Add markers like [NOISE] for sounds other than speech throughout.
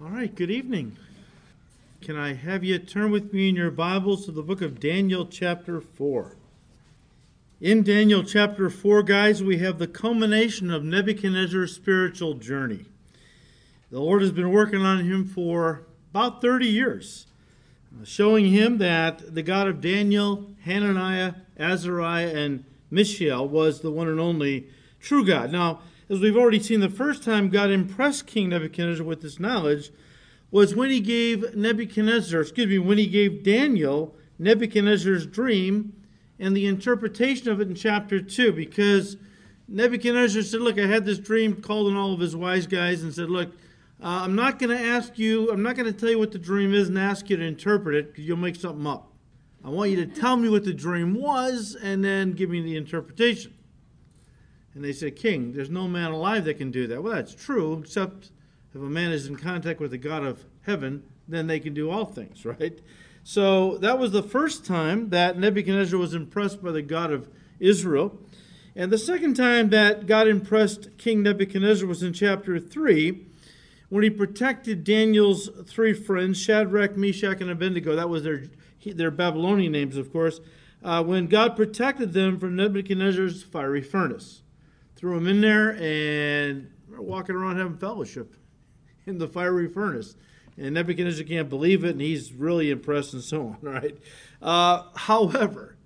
All right, good evening. Can I have you turn with me in your Bibles to the book of Daniel, chapter 4? In Daniel chapter 4, guys, we have the culmination of Nebuchadnezzar's spiritual journey. The Lord has been working on him for about 30 years, showing him that the God of Daniel, Hananiah, Azariah, and Mishael was the one and only true God. Now, as we've already seen, the first time God impressed King Nebuchadnezzar with this knowledge was when he gave Nebuchadnezzar, excuse me, when he gave Daniel Nebuchadnezzar's dream and the interpretation of it in chapter 2, because Nebuchadnezzar said, Look, I had this dream, called in all of his wise guys, and said, Look, uh, I'm not going to ask you, I'm not going to tell you what the dream is and ask you to interpret it because you'll make something up. I want you to tell me what the dream was and then give me the interpretation. And they said, King, there's no man alive that can do that. Well, that's true, except if a man is in contact with the God of heaven, then they can do all things, [LAUGHS] right? So that was the first time that Nebuchadnezzar was impressed by the God of Israel. And the second time that God impressed King Nebuchadnezzar was in chapter 3 when he protected Daniel's three friends, Shadrach, Meshach, and Abednego. That was their, their Babylonian names, of course. Uh, when God protected them from Nebuchadnezzar's fiery furnace threw him in there and walking around having fellowship [LAUGHS] in the fiery furnace. And Nebuchadnezzar can't believe it, and he's really impressed and so on, [LAUGHS] right? Uh, however,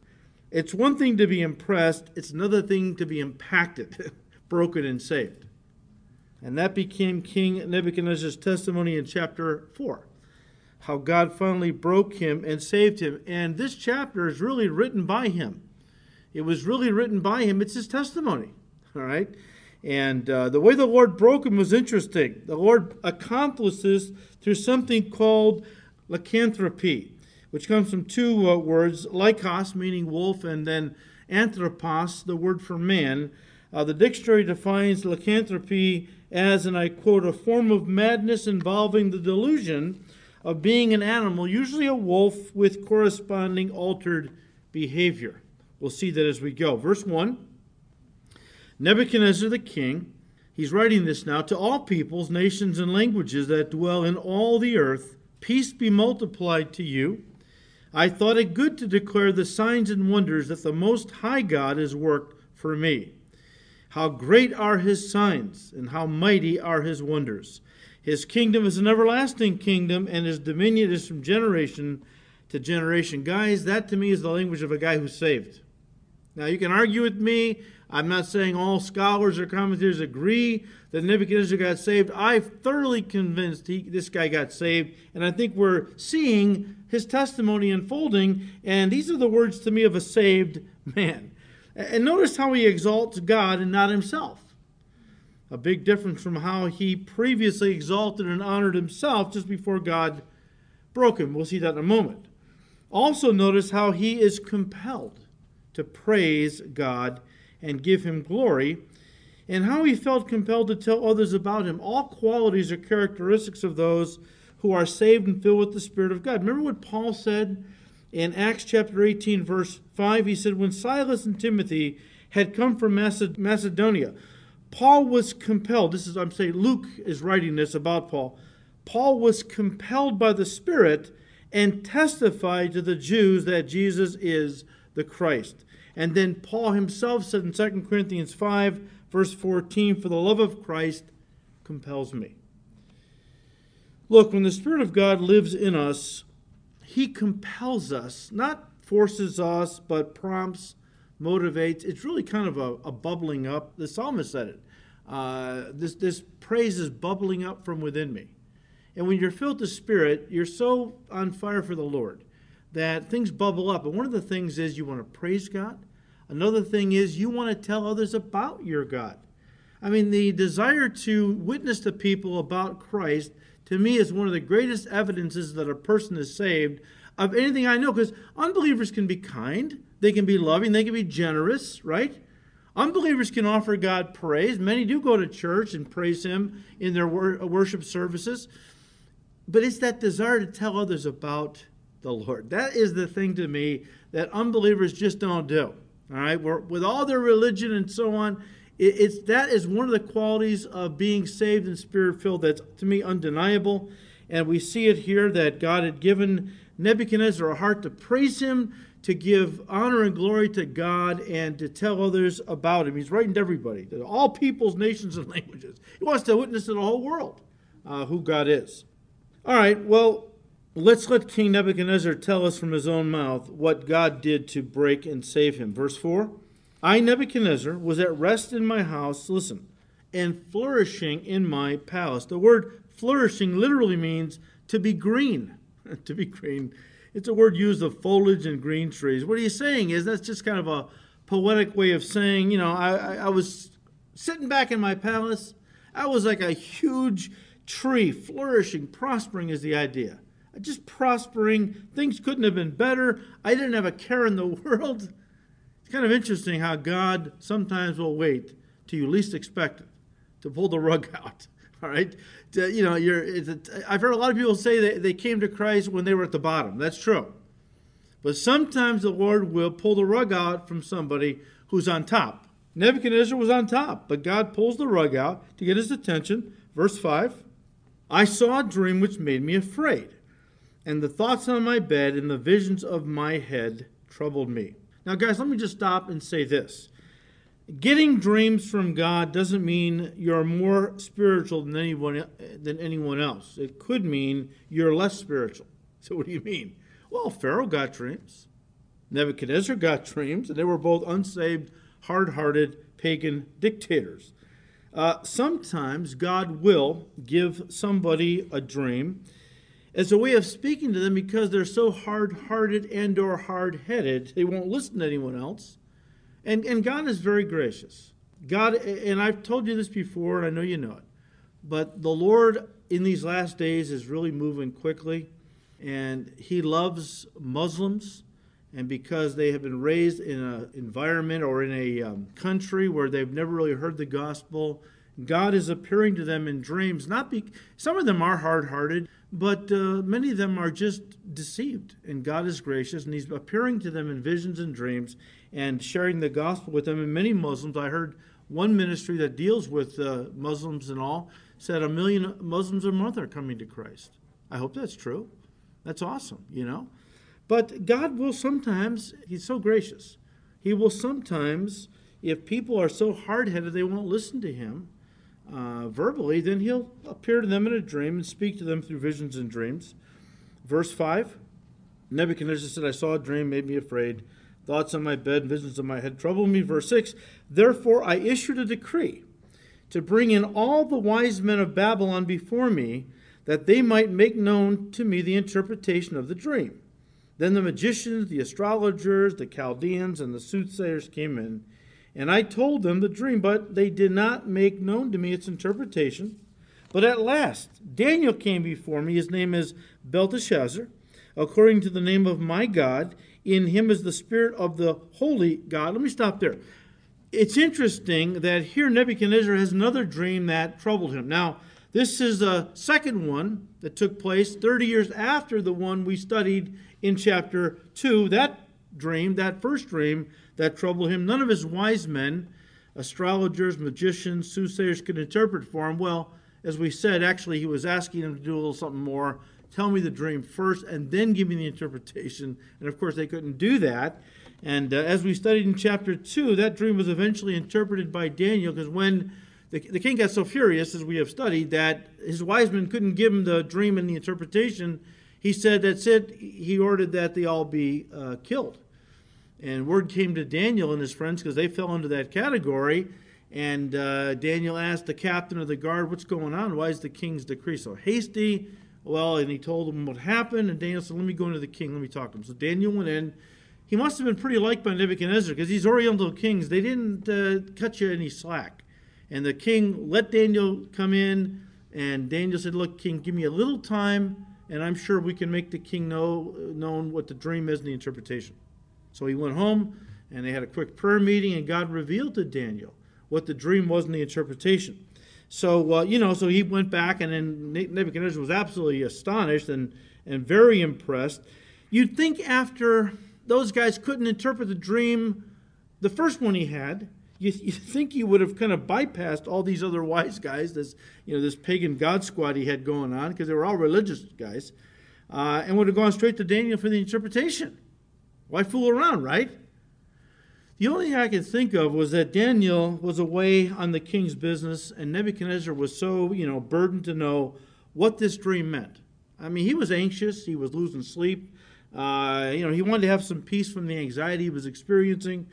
it's one thing to be impressed, it's another thing to be impacted, [LAUGHS] broken, and saved. And that became King Nebuchadnezzar's testimony in chapter 4 how God finally broke him and saved him. And this chapter is really written by him. It was really written by him, it's his testimony. All right? And uh, the way the Lord broke him was interesting. The Lord accomplished this through something called lycanthropy, which comes from two uh, words lycos, meaning wolf, and then anthropos, the word for man. Uh, the dictionary defines lycanthropy as, and I quote, a form of madness involving the delusion of being an animal, usually a wolf, with corresponding altered behavior. We'll see that as we go. Verse 1 Nebuchadnezzar the king, he's writing this now to all peoples, nations, and languages that dwell in all the earth. Peace be multiplied to you. I thought it good to declare the signs and wonders that the Most High God has worked for me. How great are his signs, and how mighty are his wonders. His kingdom is an everlasting kingdom, and his dominion is from generation to generation. Guys, that to me is the language of a guy who's saved. Now, you can argue with me I'm not saying all scholars or commentators agree that Nebuchadnezzar got saved. I'm thoroughly convinced he, this guy got saved, and I think we're seeing his testimony unfolding, and these are the words to me of a saved man. And notice how he exalts God and not himself. A big difference from how he previously exalted and honored himself just before God broke him. We'll see that in a moment. Also, notice how he is compelled to praise God and give him glory, and how he felt compelled to tell others about him. All qualities or characteristics of those who are saved and filled with the Spirit of God. Remember what Paul said in Acts chapter 18, verse 5? He said, When Silas and Timothy had come from Macedonia, Paul was compelled. This is, I'm saying, Luke is writing this about Paul. Paul was compelled by the Spirit and testified to the Jews that Jesus is the Christ. And then Paul himself said in 2 Corinthians 5, verse 14, For the love of Christ compels me. Look, when the Spirit of God lives in us, He compels us, not forces us, but prompts, motivates. It's really kind of a, a bubbling up. The psalmist said it. Uh, this, this praise is bubbling up from within me. And when you're filled with Spirit, you're so on fire for the Lord that things bubble up. And one of the things is you want to praise God, Another thing is you want to tell others about your God. I mean, the desire to witness to people about Christ, to me, is one of the greatest evidences that a person is saved of anything I know. Because unbelievers can be kind, they can be loving, they can be generous, right? Unbelievers can offer God praise. Many do go to church and praise Him in their worship services. But it's that desire to tell others about the Lord. That is the thing to me that unbelievers just don't do. All right, with all their religion and so on, It, it's that is one of the qualities of being saved and spirit filled that's to me undeniable. And we see it here that God had given Nebuchadnezzar a heart to praise him, to give honor and glory to God, and to tell others about him. He's writing to everybody, to all peoples, nations, and [LAUGHS] languages. He wants to witness to the whole world uh, who God is. All right, well, let's let King Nebuchadnezzar tell us from his own mouth what God did to break and save him. Verse 4 I, Nebuchadnezzar, was at rest in my house, listen, and flourishing in my palace. The word flourishing literally means to be green. [LAUGHS] to be green. It's a word used of foliage and green trees. What he's saying is that's just kind of a poetic way of saying, you know, I, I, I was sitting back in my palace. I was like a huge tree, flourishing, prospering is the idea. Just prospering. Things couldn't have been better. I didn't have a care in the [LAUGHS] world. It's kind of interesting how God sometimes will wait till you least expect it to pull the rug [LAUGHS] out. All right, to, you know, you're. I've heard a lot of people say that they came to Christ when they were at the bottom. That's true, but sometimes the Lord will pull the rug out from somebody who's on top. Nebuchadnezzar was on top, but God pulls the rug out to get his attention. Verse five. I saw a dream which made me afraid, and the thoughts on my bed and the visions of my head troubled me. Now, guys, let me just stop and say this. Getting dreams from God doesn't mean you're more spiritual than anyone than anyone else. It could mean you're less spiritual. [LAUGHS] So what do you mean? Well, Pharaoh got dreams. Nebuchadnezzar got dreams, and they were both unsaved, hard-hearted pagan dictators. Uh, sometimes God will give somebody a dream as a way of speaking to them because they're so hard-hearted and or hard-headed they won't listen to anyone else and, and god is very gracious god and i've told you this before and i know you know it but the lord in these last days is really moving quickly and he loves muslims and because they have been raised in an environment or in a um, country where they've never really heard the gospel, God is appearing to them in dreams. Not be, some of them are hard-hearted, but uh, many of them are just deceived. And God is gracious, and He's appearing to them in visions and dreams and sharing the gospel with them. And many Muslims, I heard one ministry that deals with uh, Muslims and all, said a million Muslims a month are coming to Christ. I hope that's true. That's awesome, you know. But God will sometimes, He's so gracious, He will sometimes, if people are so hard headed they won't listen to Him uh, verbally, then He'll appear to them in a dream and speak to them through visions and dreams. Verse 5 Nebuchadnezzar said, I saw a dream, made me afraid. Thoughts on my bed, visions of my head troubled me. Verse 6 Therefore I issued a decree to bring in all the wise men of Babylon before me, that they might make known to me the interpretation of the dream. Then the magicians, the astrologers, the Chaldeans, and the soothsayers came in, and I told them the dream, but they did not make known to me its interpretation. But at last, Daniel came before me. His name is Belteshazzar, according to the name of my God. In him is the spirit of the holy God. Let me stop there. It's interesting that here Nebuchadnezzar has another dream that troubled him. Now, this is a second one that took place 30 years after the one we studied in chapter 2. That dream, that first dream that troubled him, none of his wise men, astrologers, magicians, soothsayers could interpret for him. Well, as we said, actually, he was asking him to do a little something more. Tell me the dream first and then give me the interpretation. And of course, they couldn't do that. And uh, as we studied in chapter 2, that dream was eventually interpreted by Daniel because when the, the king got so furious, as we have studied, that his wise men couldn't give him the dream and the interpretation, he said, That's it. He ordered that they all be uh, killed. And word came to Daniel and his friends because they fell into that category. And uh, Daniel asked the captain of the guard, What's going on? Why is the king's decree so hasty? Well, and he told him what happened. And Daniel said, Let me go into the king. Let me talk to him. So Daniel went in. He must have been pretty liked by Nebuchadnezzar because these Oriental kings, they didn't uh, cut you any slack. And the king let Daniel come in. And Daniel said, Look, king, give me a little time. And I'm sure we can make the king know known what the dream is and the interpretation. So he went home and they had a quick prayer meeting, and God revealed to Daniel what the dream was and the interpretation. So, uh, you know, so he went back, and then Nebuchadnezzar was absolutely astonished and, and very impressed. You'd think after those guys couldn't interpret the dream, the first one he had, you, [LAUGHS] you think he would have kind of bypassed all these other wise guys, this you know this pagan god squad he had going on, because they were all religious guys, uh, and would have gone straight to Daniel for the interpretation. Why fool around, right? The only thing I could think of was that Daniel was away on the king's business, and Nebuchadnezzar was so you know burdened to know what this dream meant. I mean, he was anxious, he was losing sleep. Uh, you know, he wanted to have some peace from the anxiety he was experiencing.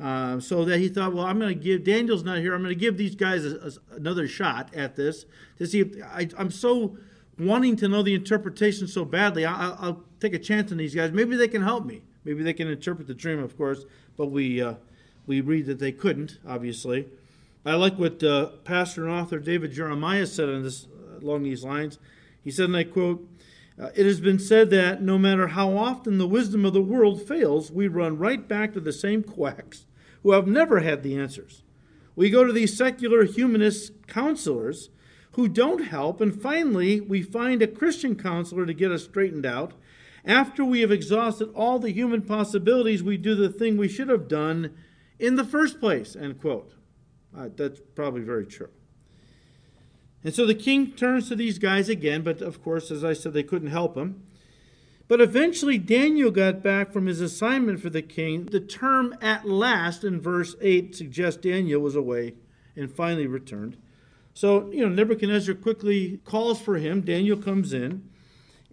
Uh, so that he thought, well, I'm going to give Daniel's not here. I'm going to give these guys a, a, another shot at this to see if I, am so wanting to know the interpretation so badly. I, will take a chance on these guys. Maybe they can help me. Maybe they can interpret the dream, of course. But we uh, we read that they couldn't. Obviously, I like what uh, pastor and author David Jeremiah said on this along these lines. He said, and I quote. Uh, it has been said that no matter how often the wisdom of the world fails, we run right back to the same quacks who have never had the answers. We go to these secular humanist counselors who don't help, and finally, we find a Christian counselor to get us straightened out. After we have exhausted all the human possibilities, we do the thing we should have done in the first place. End quote. Uh, that's probably very true. And so the king turns to these guys again, but of course, as I said, they couldn't help him. But eventually, Daniel got back from his assignment for the king. The term at last in verse 8 suggests Daniel was away and finally returned. So, you know, Nebuchadnezzar quickly calls for him. Daniel comes in,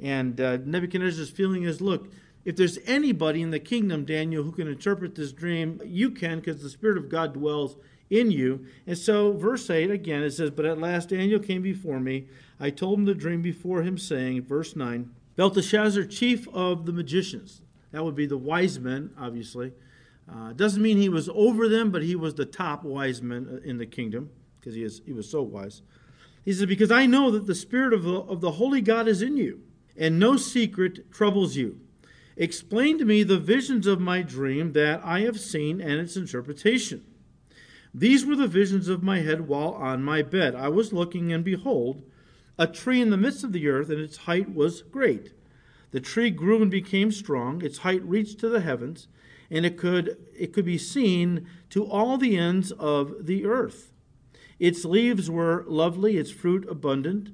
and uh, Nebuchadnezzar's feeling is look, if there's anybody in the kingdom, Daniel, who can interpret this dream, you can, because the Spirit of God dwells in you. And so, verse 8 again, it says, But at last Daniel came before me. I told him the dream before him, saying, verse 9, Belteshazzar, chief of the magicians. That would be the wise men, obviously. Uh, doesn't mean he was over them, but he was the top wise man uh, in the kingdom because he, is, he was so wise. He says, Because I know that the Spirit of the, of the Holy God is in you, and no secret troubles you. Explain to me the visions of my dream that I have seen and its interpretation. These were the visions of my head while on my bed. I was looking, and behold, a tree in the midst of the earth, and its height was great. The tree grew and became strong, its height reached to the heavens, and it could, it could be seen to all the ends of the earth. Its leaves were lovely, its fruit abundant,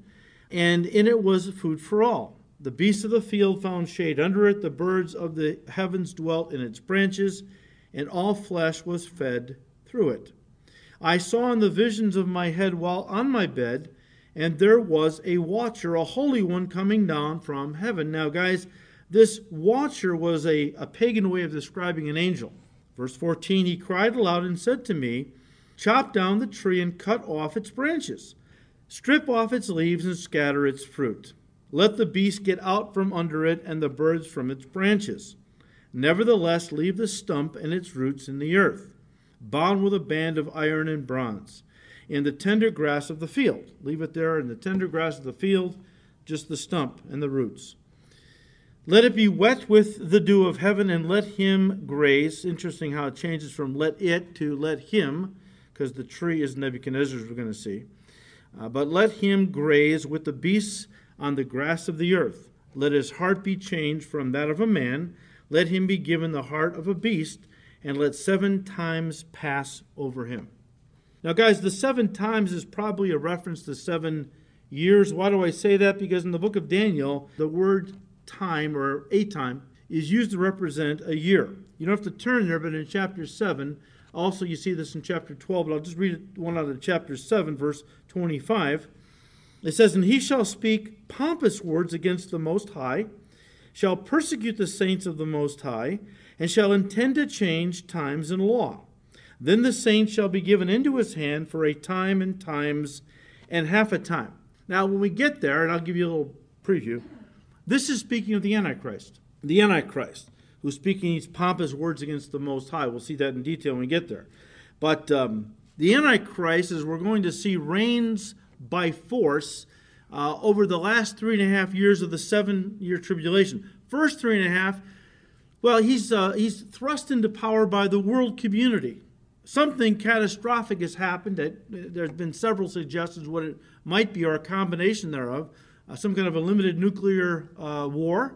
and in it was food for all. The beasts of the field found shade under it, the birds of the heavens dwelt in its branches, and all flesh was fed through it. I saw in the visions of my head while on my bed and there was a watcher, a holy one, coming down from heaven. Now, guys, this watcher was a, a pagan way of describing an angel. Verse 14 He cried aloud and said to me, Chop down the tree and cut off its branches, strip off its leaves and scatter its fruit. Let the beast get out from under it and the birds from its branches. Nevertheless, leave the stump and its roots in the earth, bound with a band of iron and bronze in the tender grass of the field. Leave it there in the tender grass of the field, just the stump and the roots. Let it be wet with the dew of heaven and let him graze. Interesting how it changes from let it to let him, because the tree is Nebuchadnezzar's, we're going to see. Uh, but let him graze with the beasts on the grass of the earth. Let his heart be changed from that of a man. Let him be given the heart of a beast, and let seven times pass over him. Now, guys, the seven times is probably a reference to seven years. Why do I say that? Because in the book of Daniel, the word time or a time is used to represent a year. You don't have to turn there, but in chapter 7, also you see this in chapter 12, but I'll just read one out of chapter 7, verse 25. It says, And he shall speak pompous words against the Most High, shall persecute the saints of the Most High, and shall intend to change times and law then the saints shall be given into his hand for a time and times and half a time. Now, when we get there, and I'll give you a little preview, this is speaking of the Antichrist. The Antichrist, who's speaking these pompous words against the Most High. We'll see that in detail when we get there. But um, the Antichrist, as we're going to see, reigns by force uh, over the last three and a half years of the seven year tribulation. First three and a half, well, he's, uh, he's thrust into power by the world community something catastrophic has happened. That there's been several suggestions what it might be, or a combination thereof. Uh, some kind of a limited nuclear uh, war,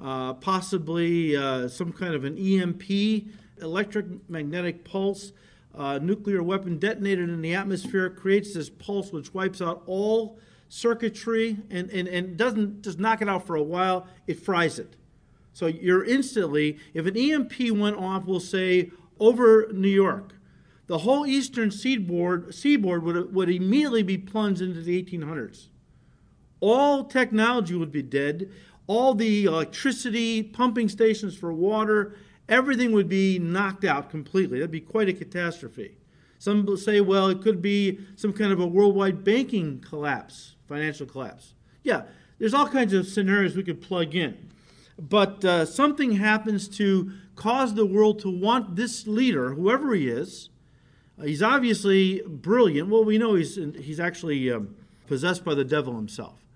uh, possibly uh, some kind of an EMP, electric magnetic pulse, uh, nuclear weapon detonated in the atmosphere creates this pulse which wipes out all circuitry and, and, and doesn't just knock it out for a while, it fries it. So you're instantly, if an EMP went off, we'll say over New York, the whole eastern seaboard, seaboard would, would immediately be plunged into the 1800s. All technology would be dead. All the electricity, pumping stations for water, everything would be knocked out completely. That'd be quite a catastrophe. Some say, well, it could be some kind of a worldwide banking collapse, financial collapse. Yeah, there's all kinds of scenarios we could plug in. But uh, something happens to cause the world to want this leader, whoever he is. Uh, he's obviously brilliant. Well, we know he's, he's actually um, possessed by the devil himself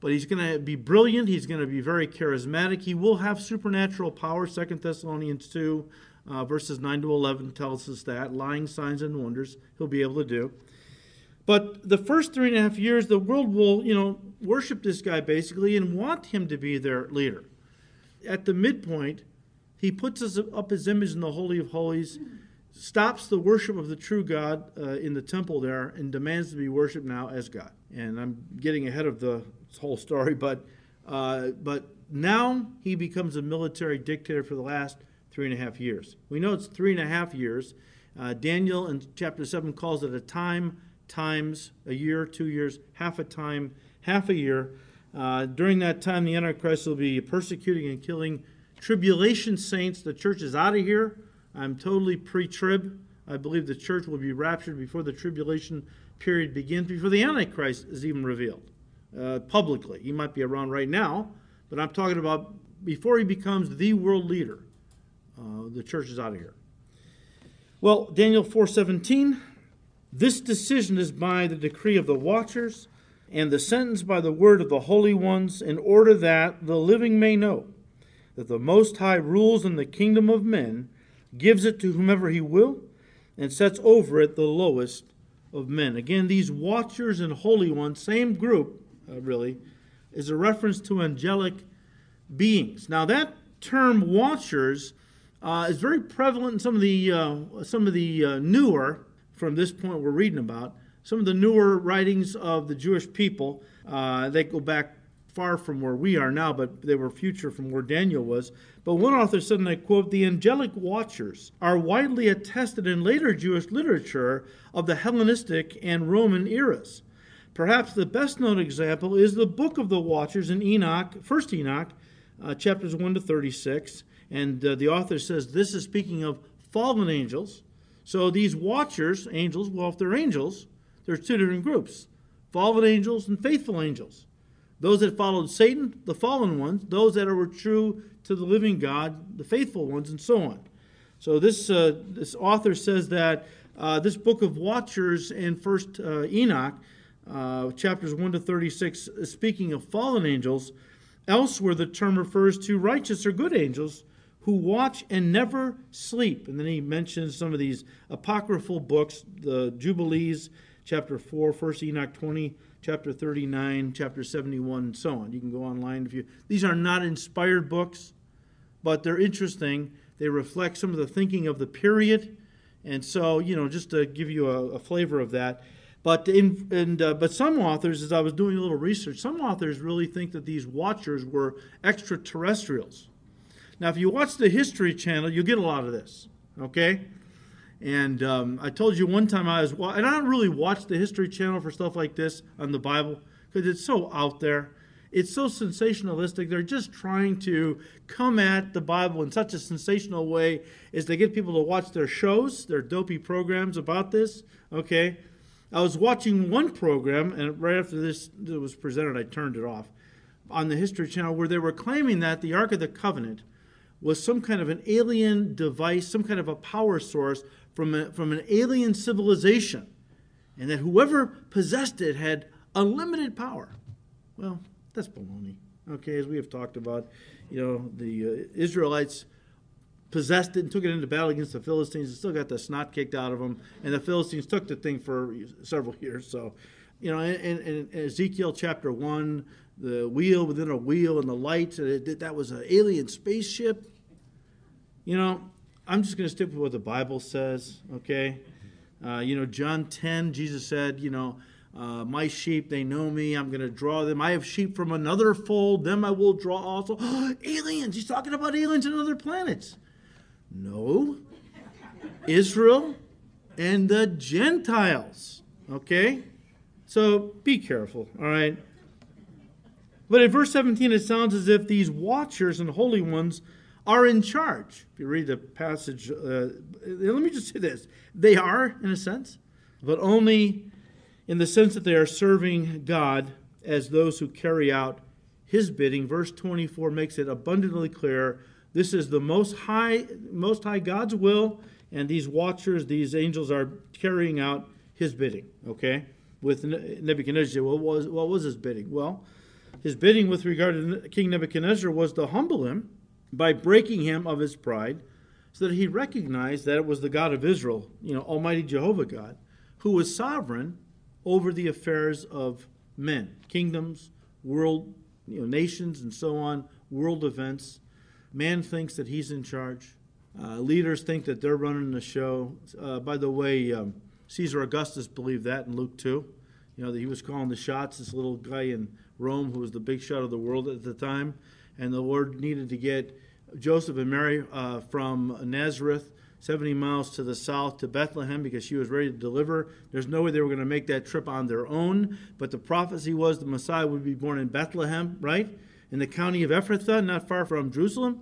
but he's going to be brilliant. He's going to be very charismatic. He will have supernatural power. Second Thessalonians 2, uh, verses 9 to 11 tells us that. Lying signs and wonders he'll be able to do. But the first three and a half years, the world will, you know, worship this guy basically and want him to be their leader. At the midpoint, he puts us up his image in the Holy of Holies, stops the worship of the true God uh, in the temple there, and demands to be worshipped now as God. And I'm getting ahead of the whole story, [LAUGHS] but uh, but now he becomes a military dictator for the last three and a half years. We know it's three and a half years. Uh, Daniel in chapter 7 calls it a time, times, a year, two years, half a time, half a year. Uh, during that time, the Antichrist will be persecuting and killing tribulation saints. The church is out of here. I'm totally pre trib. I believe the church will be raptured before the tribulation period begins, before the Antichrist is even revealed uh, publicly. He might be around right now, but I'm talking about before he becomes the world leader. Uh, the church is out of here. Well, Daniel 4:17, this decision is by the decree of the watchers, and the sentence by the word of the holy ones, in order that the living may know that the Most High rules in the kingdom of men, gives it to whomever he will, and sets over it the lowest of men. Again, these watchers and holy ones, same group, uh, really, is a reference to angelic beings. Now, that term watchers uh, is very prevalent in some of the, uh, some of the uh, newer, from this point we're reading about, some of the newer writings of the Jewish people. Uh, they go back far from where we are now, but they were future from where Daniel was. But one author said, and I quote, the angelic watchers are widely attested in later Jewish literature of the Hellenistic and Roman eras. Perhaps the best known example is the book of the Watchers in Enoch, First Enoch, uh, chapters 1 to 36. And uh, the author says this is speaking of fallen angels. So these watchers, angels, well, if they're angels, there's two different groups fallen angels and faithful angels. Those that followed Satan, the fallen ones, those that were true to the living God, the faithful ones, and so on. So this, uh, this author says that uh, this book of Watchers in First uh, Enoch uh, chapters 1 to 36, speaking of fallen angels, elsewhere the term refers to righteous or good angels who watch and never sleep. And then he mentions some of these apocryphal books, the Jubilees, chapter 4, 1 Enoch 20, chapter 39, chapter 71, and so on. You can go online if you. These are not inspired books, but they're interesting. They reflect some of the thinking of the period. And so, you know, just to give you a, a flavor of that, but in, and, uh, but some authors, as I was doing a little research, some authors really think that these watchers were extraterrestrials. Now, if you watch the History Channel, you'll get a lot of this. Okay, and um, I told you one time I was, and I don't really watch the History Channel for stuff like this on the Bible because it's so out there. It's so sensationalistic. They're just trying to come at the Bible in such a sensational way as they get people to watch their shows, their dopey programs about this. Okay, I was watching one program, and right after this was presented, I turned it off, on the History Channel, where they were claiming that the Ark of the Covenant was some kind of an alien device, some kind of a power source from, a, from an alien civilization, and that whoever possessed it had unlimited power. Well, that's baloney. Okay, as we have talked about, you know, the uh, Israelites possessed it and took it into battle against the Philistines and still got the snot kicked out of them. And the Philistines took the thing for several [LAUGHS] years. So, you know, in, in, in Ezekiel chapter 1, the wheel within a wheel and the lights, it, that was an alien spaceship. You know, I'm just going to stick with what the Bible says, okay? Uh, you know, John 10, Jesus said, you know, uh, my sheep, they know me. I'm going to draw them. I have sheep from another fold. Them I will draw also. [GASPS] aliens. He's talking about aliens and other planets. No. Israel and the Gentiles. Okay? So be careful. All right? But in verse 17, it sounds as if these watchers and holy ones are in charge. If you read the passage, uh, let me just say this they are, in a sense, but only in the sense that they are serving God as those who carry out his bidding. Verse 24 makes it abundantly clear this is the most high most high God's will and these watchers, these angels are carrying out his bidding, okay? With Nebuchadnezzar, what was what was his bidding? Well, his bidding with regard to King Nebuchadnezzar was to humble him by breaking him of his pride so that he recognized that it was the God of Israel, you know, Almighty Jehovah God, who was sovereign over the affairs of men, kingdoms, world, you know, nations, and so on, world events. Man thinks that he's in charge. Uh, leaders think that they're running the show. Uh, by the way, um, Caesar Augustus believed that in Luke 2. You know, that he was calling the shots, this little guy in Rome who was the big shot of the world at the time. And the Lord needed to get Joseph and Mary uh, from Nazareth 70 miles to the south to Bethlehem because she was ready to deliver. There's no way they were going to make that trip on their own, but the prophecy was the Messiah would be born in Bethlehem, right? In the county of Ephrathah, not far from Jerusalem.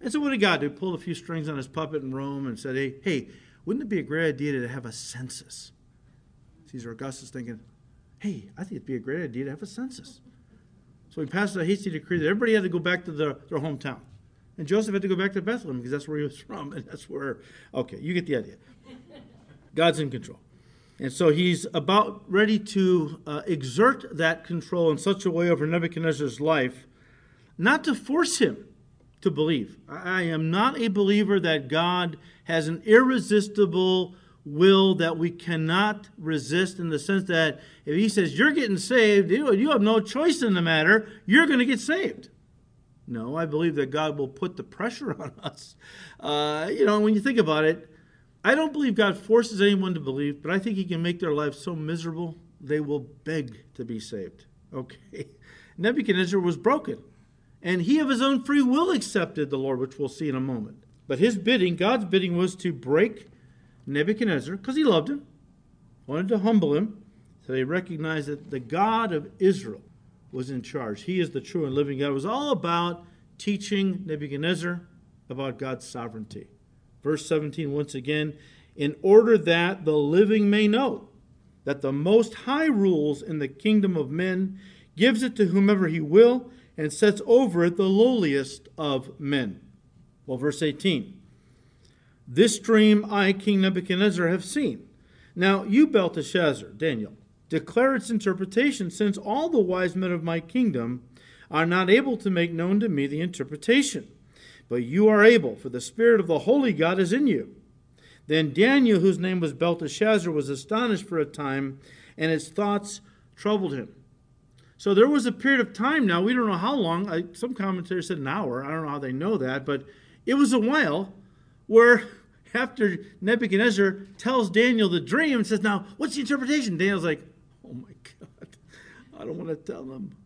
And so what did God do? Pulled a few strings on his puppet in Rome and said, hey, hey, wouldn't it be a great idea to have a census? Caesar Augustus thinking, hey, I think it'd be a great idea to have a census. So he passed a hasty decree that everybody had to go back to their, their hometown. And Joseph had to go back to Bethlehem because that's where he was [LAUGHS] from, and that's where, okay, you get the idea. [LAUGHS] God's in control. And so he's about ready to uh, exert that control in such a way over Nebuchadnezzar's life, not to force him to believe. I am not a believer that God has an irresistible will that we cannot resist in the sense that if he says you're getting saved, you have no choice in the matter, you're going to get saved. No, I believe that God will put the pressure [LAUGHS] on us. Uh, you know, when you think about it, I don't believe God forces anyone to believe, but I think He can make their life so miserable they will beg to be saved. Okay. [LAUGHS] Nebuchadnezzar was broken, and he of his own free will accepted the Lord, which we'll see in a moment. But his bidding, God's bidding, was to break Nebuchadnezzar because he loved him, wanted to humble him, so he recognized that the God of Israel was in charge. He is the true and living God. It was all about teaching Nebuchadnezzar about God's sovereignty. Verse 17, once again, in order that the living may know that the Most High rules in the kingdom of men, gives it to whomever he will, and sets over it the lowliest of men. Well, verse 18. This dream I, King Nebuchadnezzar, have seen. Now, you, Belteshazzar, Daniel, declare its interpretation, since all the wise men of my kingdom are not able to make known to me the interpretation. But you are able, for the Spirit of the Holy God is in you. Then Daniel, whose name was Belteshazzar, was astonished for a time, and his thoughts troubled him. So there was a period of time now, we don't know how long, some commentators said an hour, I don't know how they know that, but it was a while where after Nebuchadnezzar tells Daniel the dream and says, Now, what's the interpretation? Daniel's like, Oh my God, I don't want to tell them.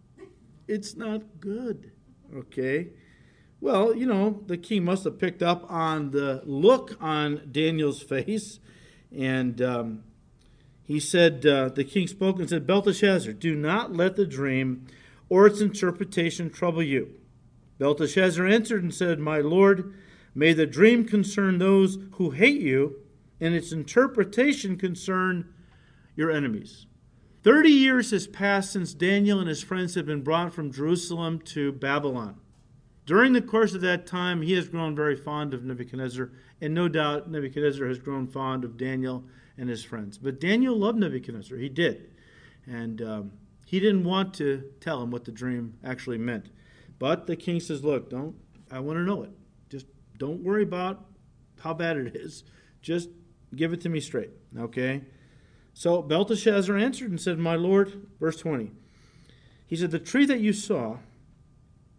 It's not good. Okay? Well, you know, the king must have picked up on the look on Daniel's face. And um, he said, uh, The king spoke and said, Belteshazzar, do not let the dream or its interpretation trouble you. Belteshazzar answered and said, My lord, May the dream concern those who hate you, and its interpretation concern your enemies. Thirty years has passed since Daniel and his friends have been brought from Jerusalem to Babylon. During the course of that time, he has grown very fond of Nebuchadnezzar, and no doubt Nebuchadnezzar has grown fond of Daniel and his friends. But Daniel loved Nebuchadnezzar. He did. And um, he didn't want to tell him what the dream actually meant. But the king says, Look, don't, I want to know it. Don't worry about how bad it is. Just give it to me straight. Okay? So Belteshazzar answered and said, My Lord, verse 20. He said, The tree that you saw,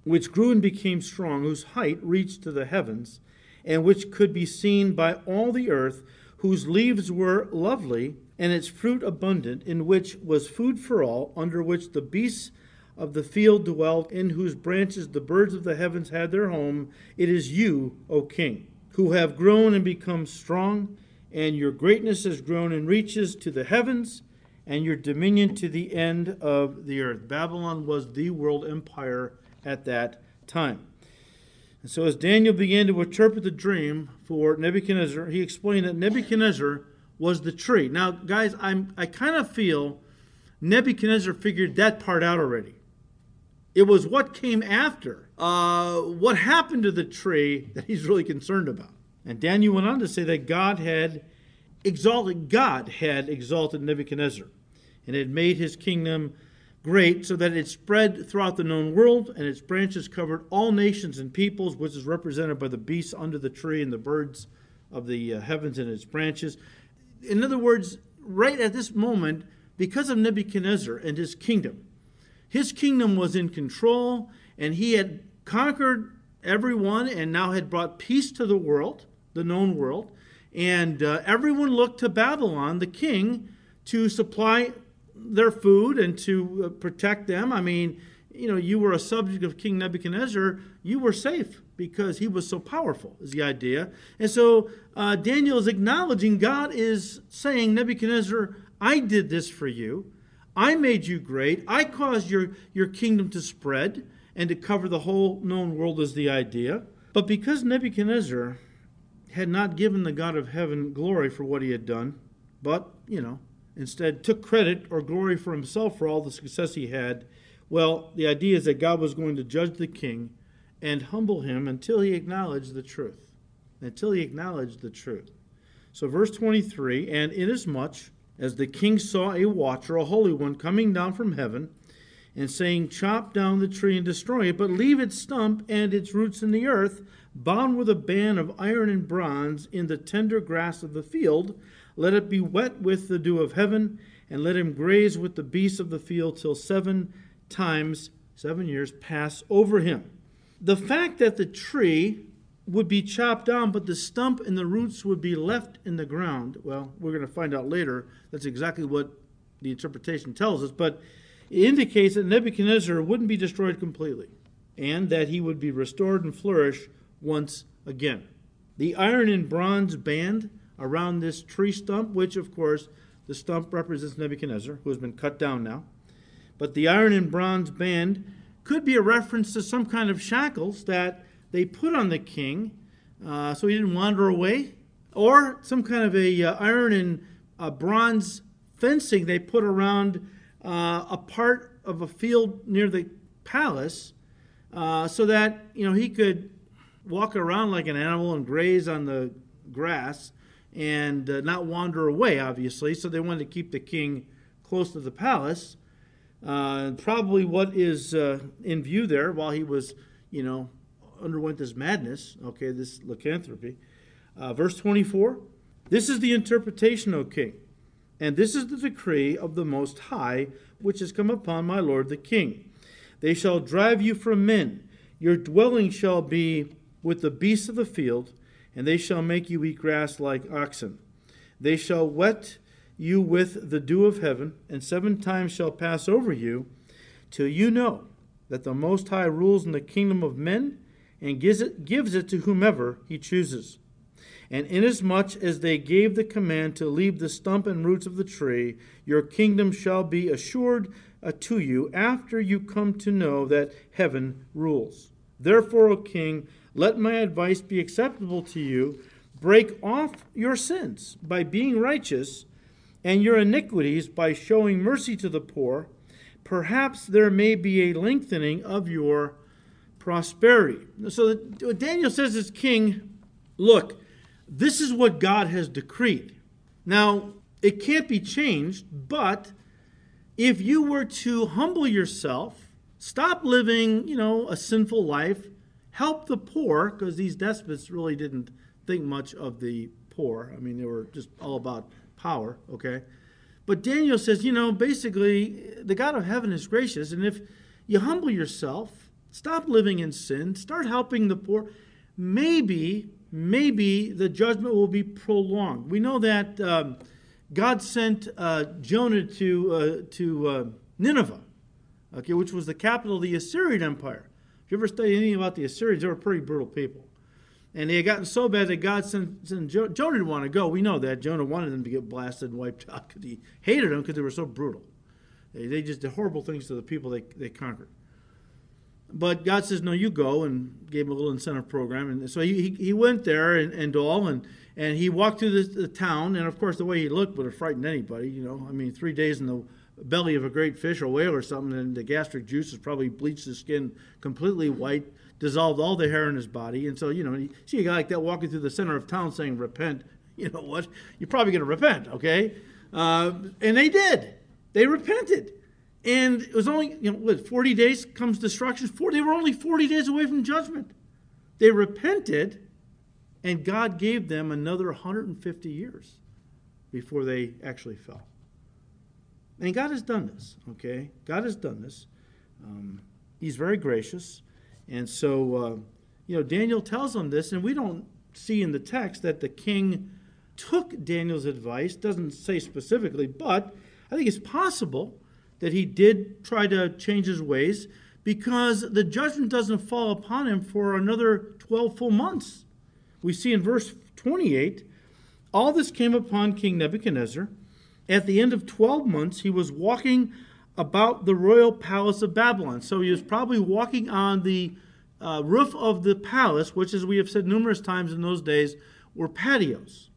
which grew and became strong, whose height reached to the heavens, and which could be seen by all the earth, whose leaves were lovely, and its fruit abundant, in which was food for all, under which the beasts of the field dwelt, in whose branches the birds of the heavens had their home. It is you, O king, who have grown and become strong, and your greatness has grown and reaches to the heavens, and your dominion to the end of the earth. Babylon was the world empire at that time. And so, as Daniel began to interpret the dream for Nebuchadnezzar, he explained that Nebuchadnezzar was the tree. Now, guys, I'm, I kind of feel Nebuchadnezzar figured that part out already. It was what came after, uh, what happened to the tree that he's really concerned about. And Daniel went on to say that God had exalted, God had exalted Nebuchadnezzar and had made his kingdom great so that it spread throughout the known world and its branches covered all nations and peoples, which is represented by the beasts under the tree and the birds of the uh, heavens and its branches. In other words, right at this moment, because of Nebuchadnezzar and his kingdom, his kingdom was in control and he had conquered everyone and now had brought peace to the world, the known world. And uh, everyone looked to Babylon, the king, to supply their food and to uh, protect them. I mean, you know, you were a subject of King Nebuchadnezzar, you were safe because he was so powerful, is the idea. And so uh, Daniel is acknowledging God is saying, Nebuchadnezzar, I did this for you. I made you great. I caused your, your kingdom to spread and to cover the whole known world, is the idea. But because Nebuchadnezzar had not given the God of heaven glory for what he had done, but, you know, instead took credit or glory for himself for all the success he had. Well, the idea is that God was going to judge the king and humble him until he acknowledged the truth. Until he acknowledged the truth. So, verse 23 And inasmuch as the king saw a watcher, a holy one, coming down from heaven, and saying, Chop down the tree and destroy it, but leave its stump and its roots in the earth, bound with a band of iron and bronze in the tender grass of the field, let it be wet with the dew of heaven, and let him graze with the beasts of the field till seven times, seven years, pass over him. The fact that the tree would be chopped down, but the stump and the roots would be left in the ground, well, we're going to find out later. That's exactly what the interpretation tells us, but it indicates that Nebuchadnezzar wouldn't be destroyed completely, and that he would be restored and flourish once again. The iron and bronze band around this tree stump, which, of course, the stump represents Nebuchadnezzar, who has been cut down now. But the iron and bronze band could be a reference to some kind of shackles that they put on the king uh, so he didn't wander away, or some kind of a uh, iron and uh, bronze fencing they put around uh, a part of a field near the palace uh, so that you know he could walk around like an animal and graze on the grass and uh, not wander away, obviously. So they wanted to keep the king close to the palace. Probably what is in view there while he was, you know, underwent this madness, okay, this lycanthropy. Uh, verse 24 This is the interpretation, O king, and this is the decree of the Most High, which has come upon my lord the king. They shall drive you from men, your dwelling shall be with the beasts of the field and they shall make you eat grass like oxen. They shall wet you with the dew of heaven, and seven times shall pass over you, till you know that the Most High rules in the kingdom of men, and gives it, gives it to whomever he chooses. And inasmuch as they gave the command to leave the stump and roots of the tree, your kingdom shall be assured uh, to you after you come to know that heaven rules. Therefore, O king, let my advice be acceptable to you. Break off your sins by being righteous, and your iniquities by showing mercy to the poor. Perhaps there may be a lengthening of your prosperity. So Daniel says as king, look, this is what God has decreed. Now, it can't be changed, but if you were to humble yourself, stop living, you know, a sinful life, help the poor, because these despots really didn't think much of the poor. I mean, they were just all about power, okay? But Daniel says, you know, basically, the God of heaven is gracious, and if you humble yourself, stop living in sin, start helping the poor, maybe maybe the judgment will be prolonged. We know that um, God sent uh, Jonah to, uh, to uh, Nineveh, okay, which was the capital of the Assyrian Empire. If you ever study anything about the Assyrians, they were pretty brutal people. And they had gotten so bad that God sent, sent Jonah didn't want to go. We know that. Jonah wanted them to get blasted and wiped [LAUGHS] out because he hated them because they were so brutal. They, they just did horrible things to the people they, they conquered. But God says, no, you go, and gave him a little incentive program. And so he, he went there and, and all, and, and he walked through the, the town. And of course, the way he looked would have frightened anybody. You know, I mean, three days in the belly of a great fish or whale or something, and the gastric juices probably bleached his skin completely white, dissolved all the hair in his body. And so, you know, you see a guy like that walking through the center of town saying, repent. [LAUGHS] You know what? You're probably going to repent, okay? Uh, and they did. They repented. And it was only, you know, what, 40 days comes destruction. 40, they were only 40 days away from judgment. They repented, and God gave them another 150 years before they actually fell. And God has done this, okay? God has done this. Um, he's very gracious. And so, uh, you know, Daniel tells them this, and we don't see in the text that the king took Daniel's advice. Doesn't say specifically, but I think it's possible that he did try to change his ways because the judgment doesn't fall upon him for another 12 full months. We see in verse 28 all this came upon King Nebuchadnezzar. At the end of 12 months, he was walking about the royal palace of Babylon. So he was probably walking on the uh, roof of the palace, which, as we have said numerous times in those days, were patios.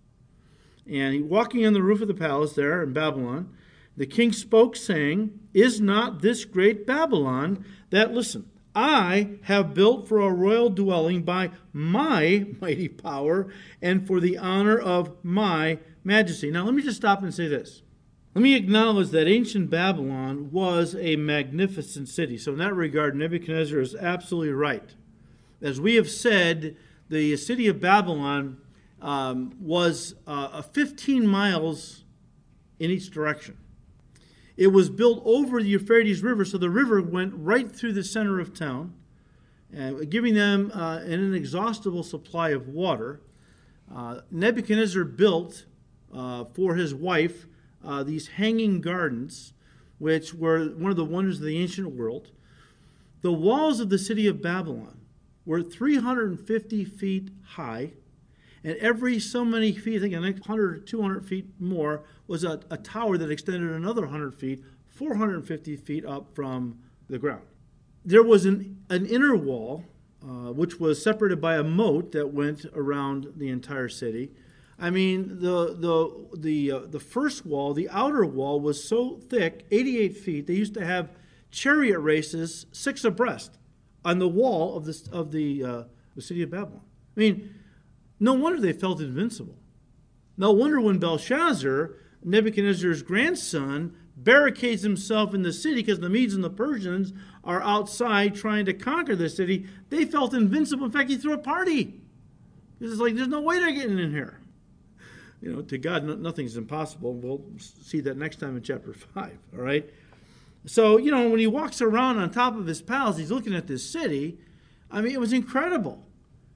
And he walking on the roof of the palace there in Babylon. The king spoke, saying, Is not this great Babylon that, listen, I have built for a royal dwelling by my mighty power and for the honor of my majesty. Now, let me just stop and say this. Let me acknowledge that ancient Babylon was a magnificent city. So, in that regard, Nebuchadnezzar is absolutely right. As we have said, the city of Babylon um, was uh, 15 miles in each direction. It was built over the Euphrates River, so the river went right through the center of town, uh, giving them uh, an inexhaustible supply of water. Uh, Nebuchadnezzar built uh, for his wife uh, these hanging gardens, which were one of the wonders of the ancient world. The walls of the city of Babylon were 350 feet high and every so many feet, I think the 100 or 200 feet more, was a, a tower that extended another 100 feet, 450 feet up from the ground. There was an, an inner wall, uh, which was separated by a moat that went around the entire city. I mean, the the the uh, the first wall, the outer wall, was so thick, 88 feet. They used to have chariot races six abreast on the wall of the of the uh, the city of Babylon. I mean, no wonder they felt invincible. No wonder when Belshazzar, Nebuchadnezzar's grandson, barricades himself in the city because the Medes and the Persians are outside trying to conquer the city, they felt invincible. In fact, he threw a party. It's like, there's no way they're getting in here. You know, to God, no, nothing's impossible. We'll see that next time in chapter 5, [LAUGHS] all right? So, you know, when he walks around on top of his palace, he's looking at this city. I mean, it was incredible.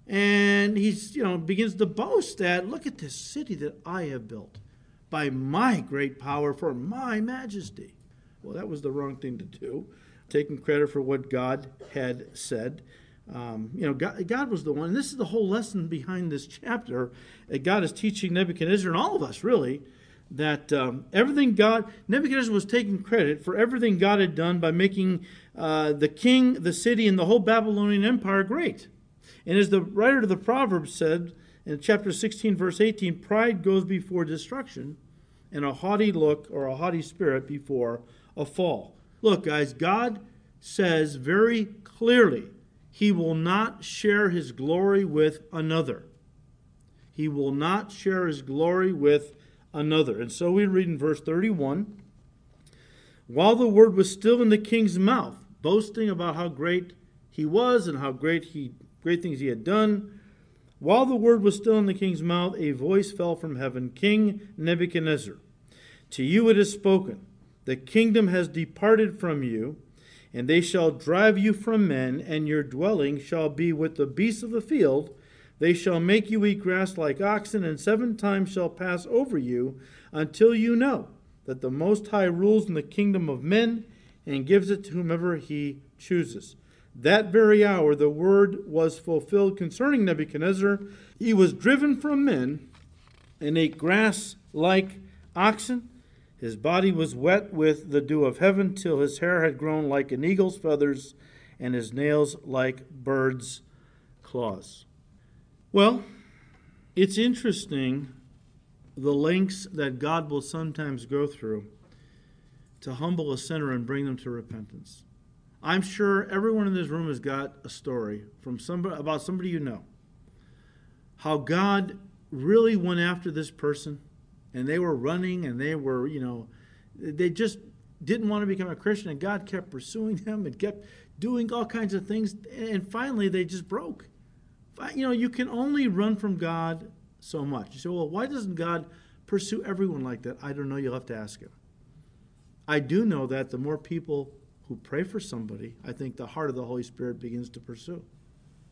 And he's, you know, begins to boast that, look at this city that I have built by my great power for my majesty. Well, that was the wrong thing to do, taking credit for what God had said. Um, you know, God, God, was the one, and this is the whole lesson behind this chapter. God is teaching Nebuchadnezzar and all of us, really, that um, everything God, Nebuchadnezzar was taking credit for everything God had done by making uh, the king, the city, and the whole Babylonian Empire great. And as the writer of the Proverbs said in chapter 16, verse 18, pride goes before destruction, and a haughty look or a haughty spirit before a fall. Look, guys, God says very clearly he will not share his glory with another. He will not share his glory with another. And so we read in verse 31 While the word was still in the king's mouth, boasting about how great he was and how great he great things he had done. While the word was still in the king's mouth, a voice fell from heaven King Nebuchadnezzar, to you it is spoken, the kingdom has departed from you, and they shall drive you from men, and your dwelling shall be with the beasts of the field, They shall make you eat grass like oxen, and seven times shall pass over you, until you know that the Most High rules in the kingdom of men and gives it to whomever he chooses. That very hour the word was fulfilled concerning Nebuchadnezzar. He was driven from men and ate grass like oxen. His body was wet with the dew of heaven till his hair had grown like an eagle's feathers and his nails like birds' claws. Well, it's interesting the lengths that God will sometimes go through to humble a sinner and bring them to repentance. I'm sure everyone in this room has got a story from somebody about somebody you know. How God really went after this person and they were running and they were, you know, they just didn't want to become a Christian and God kept pursuing them and kept doing all kinds of things and finally they just broke you know, you can only run from God so much. You say, well, why doesn't God pursue everyone like that? I don't know. You'll have to ask Him. I do know that the more people who pray for somebody, I think the heart of the Holy Spirit begins to pursue.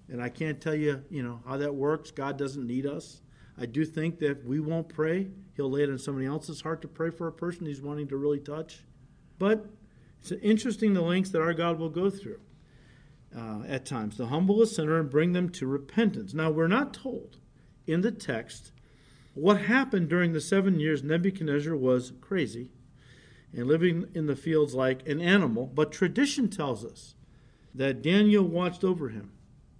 And I can't tell you, you know, how that works. God doesn't need us. I do think that if we won't pray, He'll lay it on somebody else's heart to pray for a person He's wanting to really touch. But it's interesting the lengths that our God will go through uh, at times to humble a sinner and bring them to repentance. Now, we're not told in the text what happened during the seven years Nebuchadnezzar was crazy and living in the fields like an animal, but tradition tells us that Daniel watched over him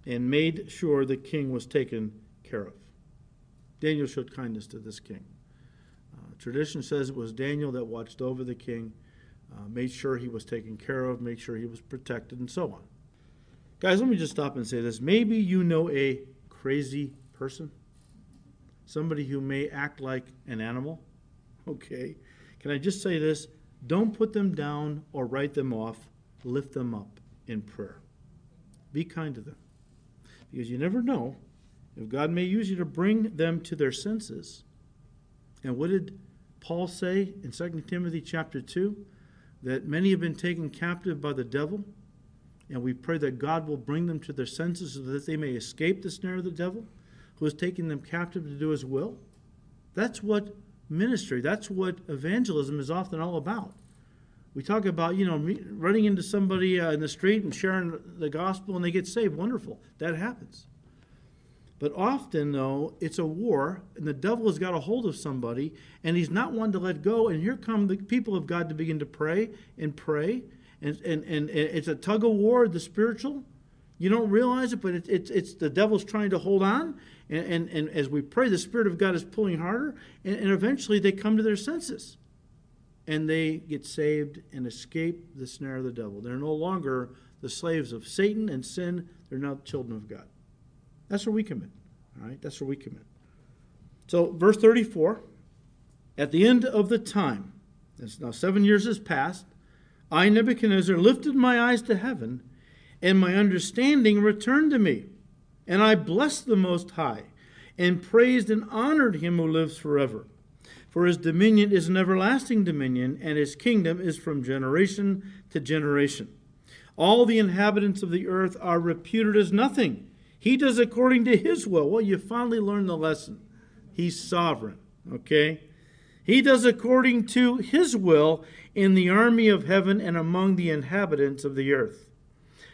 and made sure the king was taken care of. Daniel showed kindness to this king. Uh, tradition says it was Daniel that watched over the king, uh, made sure he was taken care of, made sure he was protected, and so on. Guys, let me just stop and say this. Maybe you know a crazy person, somebody who may act like an animal. [LAUGHS] Okay. Can I just say this? Don't put them down or write them off. Lift them up in prayer. Be kind to them. Because you never know if God may use you to bring them to their senses. And what did Paul say in 2 Timothy chapter 2? That many have been taken captive by the devil and we pray that God will bring them to their senses so that they may escape the snare of the devil who is taking them captive to do his will. That's what ministry, that's what evangelism is often all about. We talk about, you know, running into somebody uh, in the street and sharing the gospel and they get saved. Wonderful. That happens. But often, though, it's a war, and the devil has got a hold of somebody, and he's not one to let go. And here come the people of God to begin to pray and pray and, and, and it's a tug of war, the spiritual. You don't realize it, but it, it's, it's the devil's trying to hold on. And, and, and as we pray, the Spirit of God is pulling harder. And, and eventually they come to their senses. And they get saved and escape the snare of the devil. They're no longer the slaves of Satan and sin. They're now children of God. That's where we come in. All right? That's where we come in. So, verse 34 At the end of the time, now seven years has passed, I, Nebuchadnezzar, lifted my eyes to heaven, and my understanding returned to me. And I blessed the Most High, and praised and honored him who lives forever. For his dominion is an everlasting dominion, and his kingdom is from generation to generation. All the inhabitants of the earth are reputed as nothing. He does according to his will. Well, you finally learned the lesson. He's sovereign, okay? He does according to his will in the army of heaven and among the inhabitants of the earth.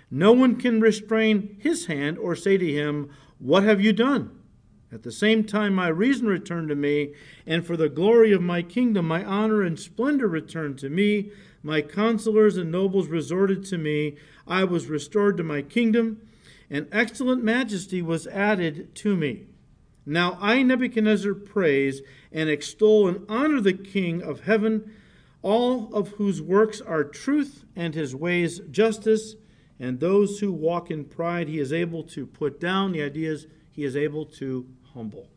No one can restrain his hand or say to him, What have you done? At the same time, my reason returned to me, and for the glory of my kingdom, my honor and splendor returned to me. My counselors and nobles resorted to me. I was restored to my kingdom, and excellent majesty was added to me. Now I, Nebuchadnezzar, praise and extol and honor the King of heaven, all of whose works are truth and his ways justice, and those who walk in pride he is able to put down. The idea is he is able to humble.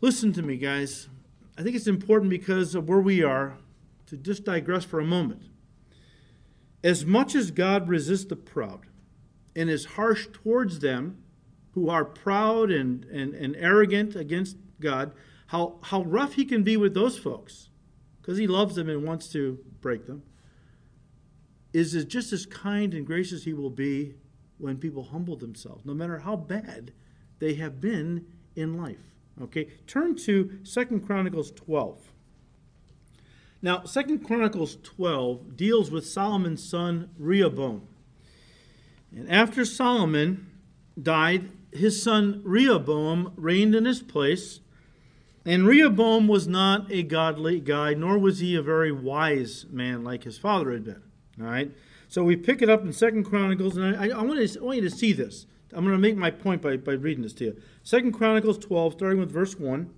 Listen to me, guys. I think it's important because of where we are to just digress for a moment. As much as God resists the proud and is harsh towards them, who are proud and, and, and arrogant against God, how, how rough he can be with those folks, because he loves them and wants to break them, is just as kind and gracious he will be when people humble themselves, no matter how bad they have been in life. Okay, turn to Second Chronicles 12. Now, Second Chronicles 12 deals with Solomon's son Rehoboam. And after Solomon died, his son Rehoboam reigned in his place. And Rehoboam was not a godly guy, nor was he a very wise man like his father had been. All right? So we pick it up in Second Chronicles, and I, I, want, to, I want you to see this. I'm going to make my point by, by reading this to you. Second Chronicles 12, starting with verse 1.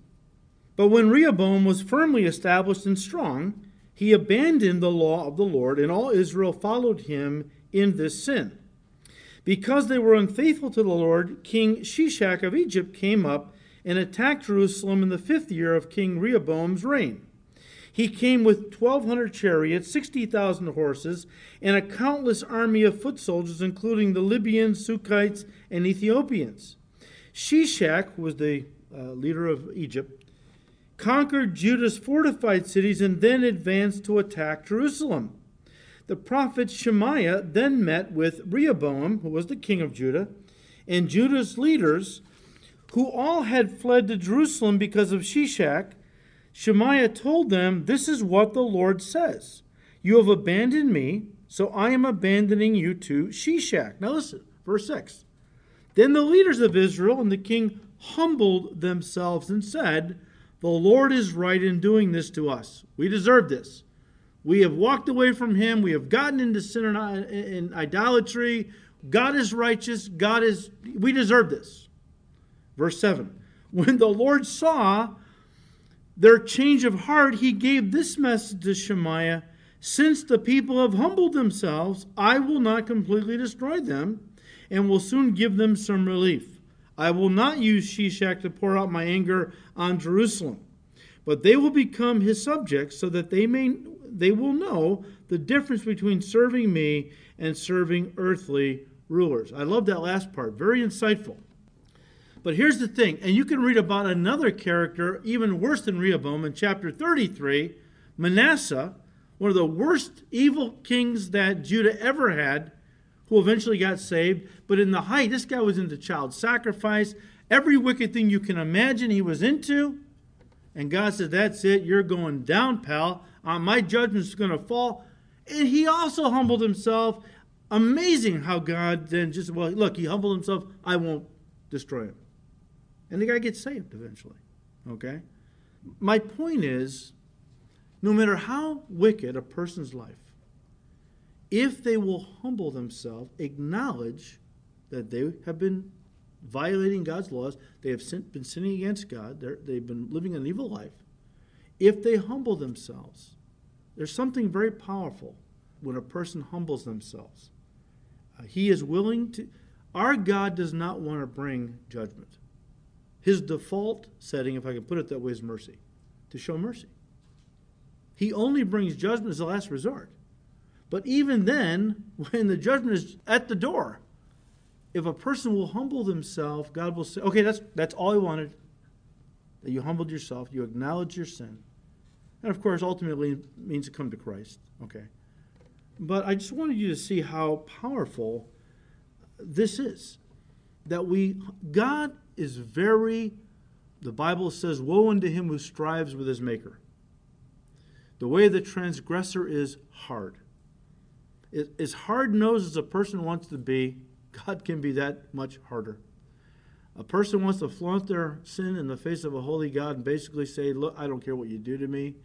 But when Rehoboam was firmly established and strong, he abandoned the law of the Lord, and all Israel followed him in this sin. Because they were unfaithful to the Lord, King Shishak of Egypt came up and attacked Jerusalem in the fifth year of King Rehoboam's reign. He came with 1,200 chariots, 60,000 horses, and a countless army of foot soldiers, including the Libyans, Sukkites, and Ethiopians. Shishak, who was the uh, leader of Egypt, conquered Judah's fortified cities and then advanced to attack Jerusalem. The prophet Shemaiah then met with Rehoboam, who was the king of Judah, and Judah's leaders, who all had fled to Jerusalem because of Shishak. Shemaiah told them, This is what the Lord says You have abandoned me, so I am abandoning you to Shishak. Now listen, verse 6. Then the leaders of Israel and the king humbled themselves and said, The Lord is right in doing this to us. We deserve this. We have walked away from him. We have gotten into sin and idolatry. God is righteous. God is, we deserve this. Verse 7 When the Lord saw their change of heart, he gave this message to Shemaiah Since the people have humbled themselves, I will not completely destroy them and will soon give them some relief. I will not use Shishak to pour out my anger on Jerusalem, but they will become his subjects so that they may they will know the difference between serving me and serving earthly rulers. I love that last part. Very insightful. But here's the thing, and you can read about another character even worse than Rehoboam in chapter 33, Manasseh, one of the worst evil kings that Judah ever had, who eventually got saved. But in the height, this guy was into child sacrifice, every wicked thing you can imagine he was into. And God said, That's it, you're going down, pal uh, my judgment is going to fall. And he also humbled himself. Amazing how God then just, well, look, he humbled himself. I won't destroy him. And the guy gets saved eventually. Okay? My point is no matter how wicked a person's life, if they will humble themselves, acknowledge that they have been violating God's laws, they have been sinning against God, they've been living an evil life, if they humble themselves, there's something very powerful when a person humbles themselves. Uh, he is willing to. Our God does not want to bring judgment. His default setting, if I can put it that way, is mercy, to show mercy. He only brings judgment as a last resort. But even then, [LAUGHS] when the judgment is at the door, if a person will humble themselves, God will say, okay, that's, that's all I wanted. That you humbled yourself, you acknowledge your sin, and of course, ultimately means to come to Christ. Okay. But I just wanted you to see how powerful this is. That we, God is very, the Bible says, Woe unto him who strives with his Maker. The way of the transgressor is hard. As hard nosed as a person wants to be, God can be that much harder. A person wants to flaunt their sin in the face of a holy God and basically say, Look, I don't care what you do to me.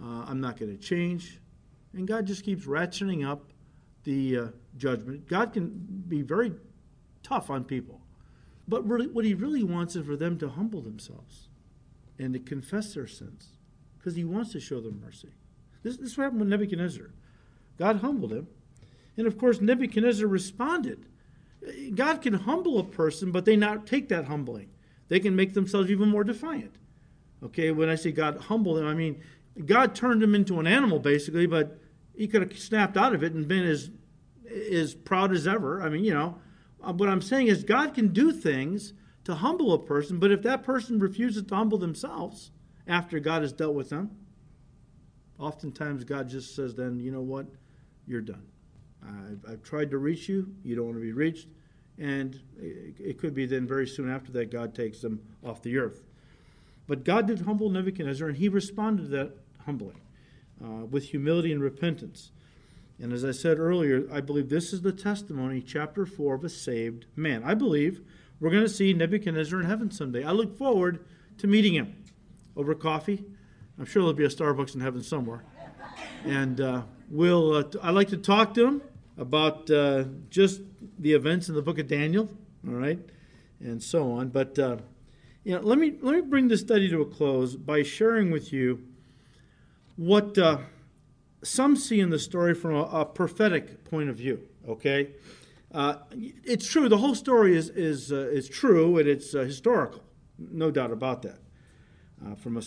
Uh, I'm not going to change. And God just keeps ratcheting up the uh, judgment. God can be very tough on people. But really, what he really wants is for them to humble themselves and to confess their sins because he wants to show them mercy. This, this is what happened with Nebuchadnezzar. God humbled him. And of course, Nebuchadnezzar responded. God can humble a person, but they not take that humbling. They can make themselves even more defiant. Okay, when I say God humbled him, I mean God turned him into an animal basically, but he could have snapped out of it and been as as proud as ever. I mean, you know, uh, what I'm saying is God can do things to humble a person, but if that person refuses to humble themselves after God has dealt with them, oftentimes God just says, then, you know what? You're done. I've, I've tried to reach you. You don't want to be reached. and it could be then very soon after that God takes them off the earth. But God did humble Nebuchadnezzar, and he responded to that humbly uh, with humility and repentance. And as I said earlier, I believe this is the testimony, chapter 4, of a saved man. I believe we're going to see Nebuchadnezzar in heaven someday. I look forward to meeting him over coffee. I'm sure there'll be a Starbucks in heaven somewhere. And uh, we'll, uh, I'd like to talk to him about uh, just the events in the book of Daniel, all right, and so on. But uh, you know, let me let me bring this study to a close by sharing with you what uh, some see in the story from a, a prophetic point of view. Okay, uh, it's true. The whole story is is uh, is true and it's uh, historical, no doubt about that. Uh, from a,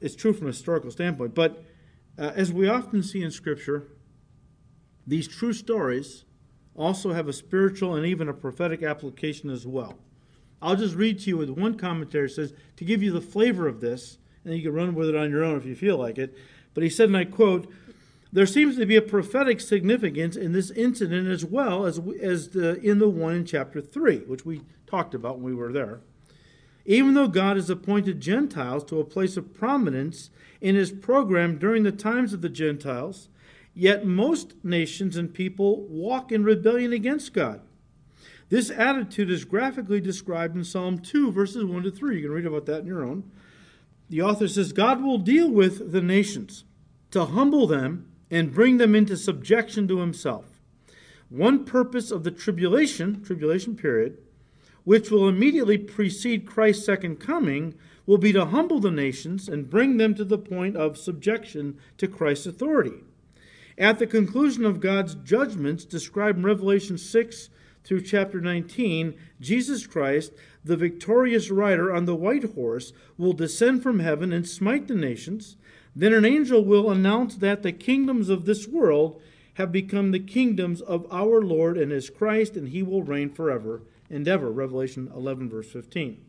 it's true from a historical standpoint, but as we often see in Scripture, these true stories also have a spiritual and even a prophetic application as well. I'll just read to you what one commentary says to give you the flavor of this, and you can run with it on your own if you feel like it. But he said, and I quote, there seems to be a prophetic significance in this incident as well as, as the, in the one in chapter 3, which we talked about when we were there. Even though God has appointed Gentiles to a place of prominence in his program during the times of the Gentiles, yet most nations and people walk in rebellion against God. This attitude is graphically described in Psalm 2, verses 1 to 3. You can read about that in your own. The author says, God will deal with the nations to humble them and bring them into subjection to himself. One purpose of the tribulation, tribulation period, which will immediately precede Christ's second coming, will be to humble the nations and bring them to the point of subjection to Christ's authority. At the conclusion of God's judgments described in Revelation 6, through chapter 19, Jesus Christ, the victorious rider on the white horse, will descend from heaven and smite the nations. Then an angel will announce that the kingdoms of this world have become the kingdoms of our Lord and his Christ, and he will reign forever and ever. Revelation 11, verse 15.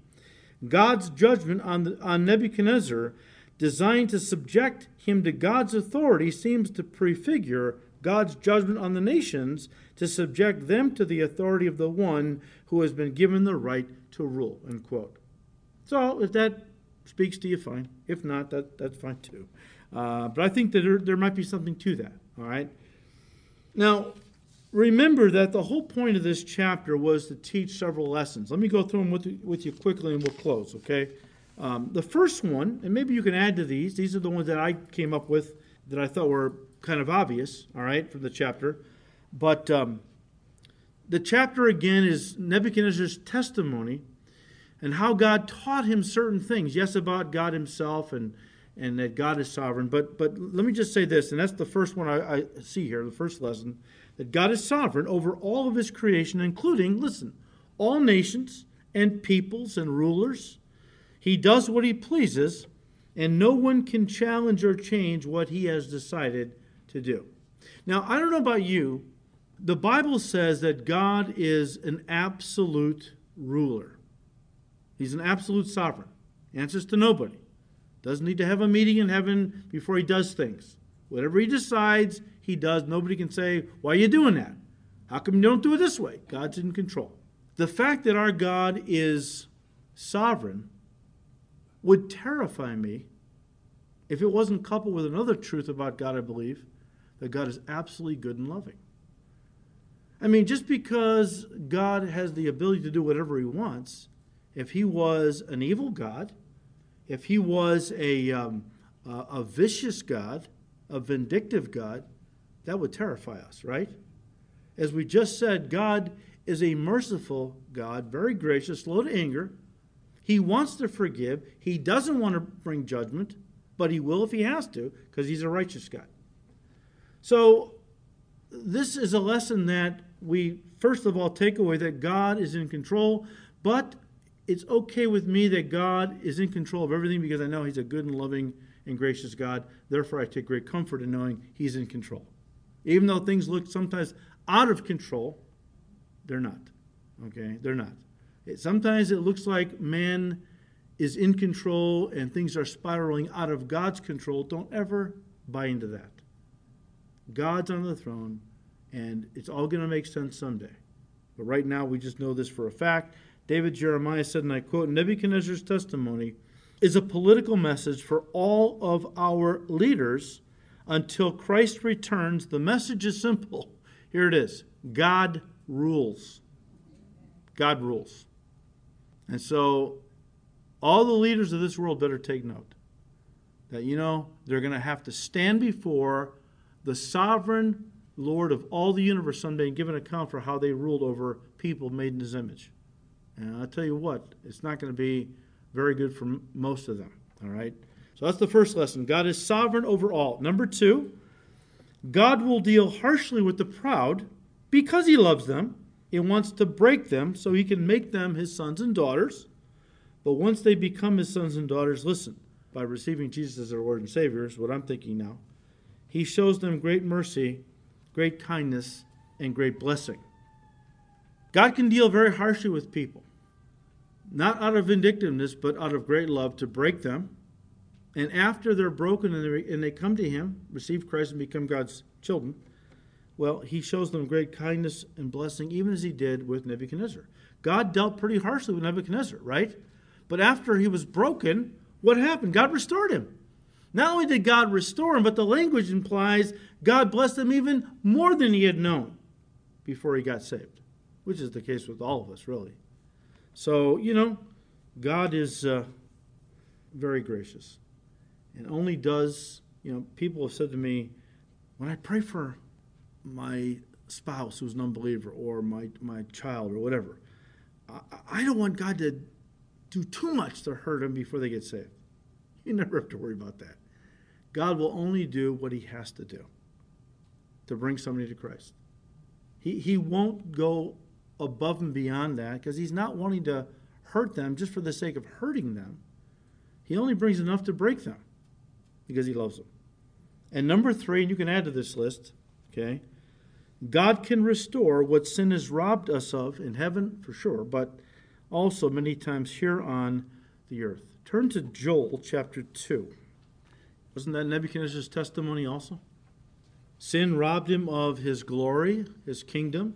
God's judgment on, the, on Nebuchadnezzar, designed to subject him to God's authority, seems to prefigure God's judgment on the nations to subject them to the authority of the one who has been given the right to rule. End quote. So if that speaks to you, fine. If not, that, that's fine too. Uh, but I think that there, there might be something to that. All right. Now, remember that the whole point of this chapter was to teach several lessons. Let me go through them with, with you quickly and we'll close, okay? Um, the first one, and maybe you can add to these, these are the ones that I came up with that I thought were kind of obvious, all right, from the chapter. But um, the chapter again is Nebuchadnezzar's testimony and how God taught him certain things. Yes, about God Himself and and that God is sovereign. But but let me just say this, and that's the first one I, I see here, the first lesson, that God is sovereign over all of His creation, including listen, all nations and peoples and rulers. He does what He pleases, and no one can challenge or change what He has decided to do. Now, I don't know about you, the Bible says that God is an absolute ruler. He's an absolute sovereign. Answers to nobody. Doesn't need to have a meeting in heaven before he does things. Whatever he decides, he does. Nobody can say, Why are you doing that? How come you don't do it this way? God's in control. The fact that our God is sovereign would terrify me if it wasn't coupled with another truth about God, I believe, that God is absolutely good and loving. I mean, just because God has the ability to do whatever he wants, if he was an evil God, if he was a, um, a, a vicious God, a vindictive God, that would terrify us, right? As we just said, God is a merciful God, very gracious, slow to anger. He wants to forgive. He doesn't want to bring judgment, but he will if he has to, because he's a righteous God. So, this is a lesson that we, first of all, take away that God is in control, but it's okay with me that God is in control of everything because I know He's a good and loving and gracious God. Therefore, I take great comfort in knowing He's in control. Even though things look sometimes out of control, they're not. Okay? They're not. It, sometimes it looks like man is in control and things are spiraling out of God's control. Don't ever buy into that. God's on the throne, and it's all going to make sense someday. But right now, we just know this for a fact. David Jeremiah said, and I quote Nebuchadnezzar's testimony is a political message for all of our leaders until Christ returns. The message is simple. [LAUGHS] Here it is God rules. God rules. And so, all the leaders of this world better take note that, you know, they're going to have to stand before the sovereign Lord of all the universe someday and give an account for how they ruled over people made in his image. And I'll tell you what, it's not going to be very good for m- most of them. All right? So that's the first lesson. God is sovereign over all. Number two, God will deal harshly with the proud because he loves them. He wants to break them so he can make them his sons and daughters. But once they become his sons and daughters, listen, by receiving Jesus as their Lord and Savior, is what I'm thinking now, he shows them great mercy, great kindness, and great blessing. God can deal very harshly with people not out of vindictiveness, but out of great love to break them. And after they're broken and they, and they come to Him, receive Christ, and become God's children, well, He shows them great kindness and blessing, even as He did with Nebuchadnezzar. God dealt pretty harshly with Nebuchadnezzar, right? But after he was broken, what happened? God restored him. Not only did God restore him, but the language implies God blessed him even more than he had known before he got saved, which is the case with all of us, really. So, you know, God is uh, very gracious and only does, you know, people have said to me, when I pray for my spouse who's an unbeliever or my, my child or whatever, I, I don't want God to do too much to hurt them before they get saved. You [LAUGHS] never have to worry about that. God will only do what he has to do to bring somebody to Christ. He, he won't go above and beyond that because he's not wanting to hurt them just for the sake of hurting them. He only brings enough to break them because he loves them. And number three, and you can add to this list, okay? God can restore what sin has robbed us of in heaven for sure, but also many times here on the earth. Turn to Joel chapter 2. Wasn't that Nebuchadnezzar's testimony also? Sin robbed him of his glory, his kingdom,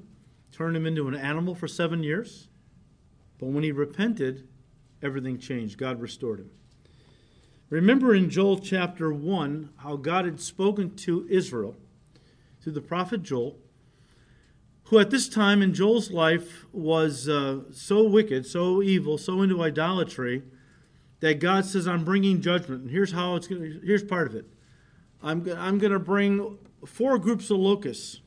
turned him into an animal for seven years. But when he repented, everything changed. God restored him. Remember in Joel chapter 1 how God had spoken to Israel through the prophet Joel, who at this time in Joel's life was uh, so wicked, so evil, so into idolatry that God says, I'm bringing judgment. And here's how it's going to, here's part of it. I'm, I'm going to bring four groups of locusts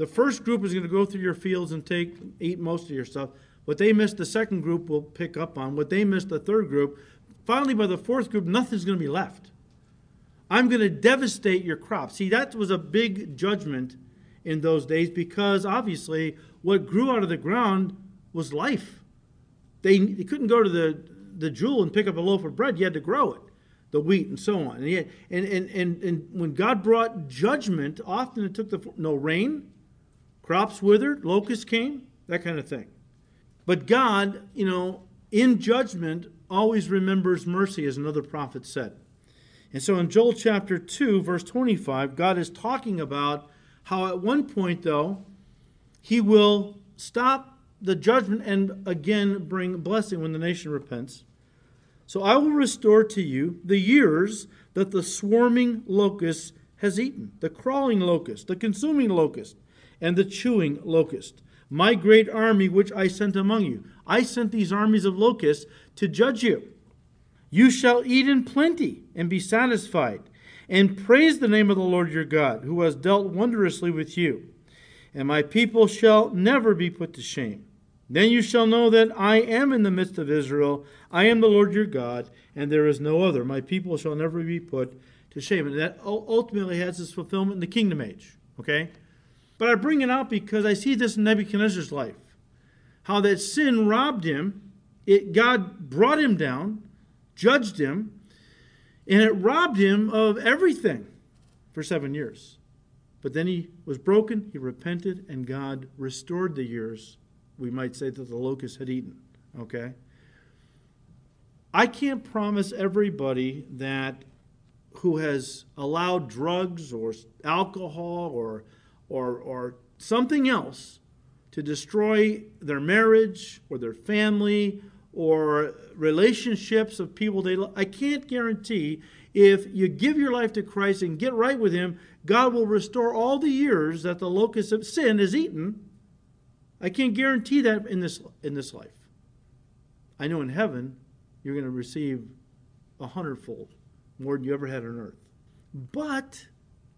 the first group is going to go through your fields and take eat most of your stuff. What they missed, the second group will pick up on. What they missed, the third group. Finally, by the fourth group, nothing's going to be left. I'm going to devastate your crops. See, that was a big judgment in those days because obviously what grew out of the ground was life. They, they couldn't go to the, the jewel and pick up a loaf of bread, you had to grow it, the wheat and so on. And, had, and, and, and, and when God brought judgment, often it took the no rain, Crops withered, locusts came, that kind of thing. But God, you know, in judgment, always remembers mercy, as another prophet said. And so in Joel chapter 2, verse 25, God is talking about how at one point, though, he will stop the judgment and again bring blessing when the nation repents. So I will restore to you the years that the swarming locust has eaten, the crawling locust, the consuming locust, and the chewing locust, my great army which I sent among you. I sent these armies of locusts to judge you. You shall eat in plenty and be satisfied, and praise the name of the Lord your God, who has dealt wondrously with you. And my people shall never be put to shame. Then you shall know that I am in the midst of Israel. I am the Lord your God, and there is no other. My people shall never be put to shame. And that ultimately has its fulfillment in the kingdom age. Okay? But I bring it out because I see this in Nebuchadnezzar's life. How that sin robbed him, it, God brought him down, judged him, and it robbed him of everything for seven years. But then he was broken, he repented, and God restored the years, we might say, that the locust had eaten. Okay? I can't promise everybody that who has allowed drugs or alcohol or or, or something else to destroy their marriage or their family or relationships of people they love. I can't guarantee if you give your life to Christ and get right with Him, God will restore all the years that the locust of sin has eaten. I can't guarantee that in this, in this life. I know in heaven you're going to receive a hundredfold more than you ever had on earth. But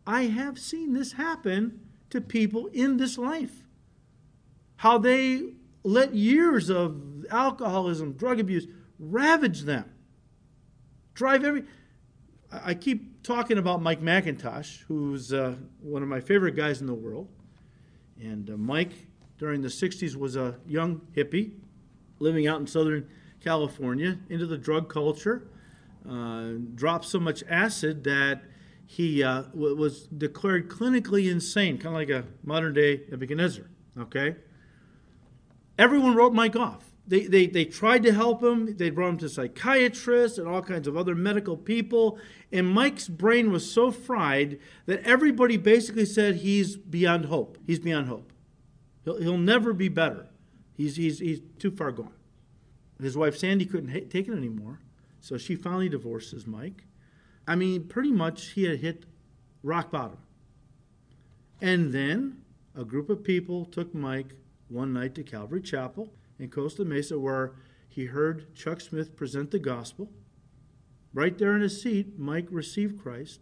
I have seen this happen to people in this life. How they let years of alcoholism, drug abuse ravage them. Drive every. I keep talking about Mike MacIntosh, who's uh, one of my favorite guys in the world. And uh, Mike, during the 60s, was a young hippie living out in Southern California into the drug culture. Uh, dropped so much acid that he uh, w- was declared clinically insane, kind of like a modern day Nebuchadnezzar. Okay? Everyone wrote Mike off. They, they, they tried to help him. They brought him to psychiatrists and all kinds of other medical people. And Mike's brain was so fried that everybody basically said he's beyond hope. He's beyond hope. He'll, he'll never be better. He's, he's, he's too far gone. His wife Sandy couldn't ha- take it anymore, so she finally divorces Mike. I mean, pretty much he had hit rock bottom. And then a group of people took Mike one night to Calvary Chapel in Costa Mesa where he heard Chuck Smith present the gospel. Right there in his seat, Mike received Christ.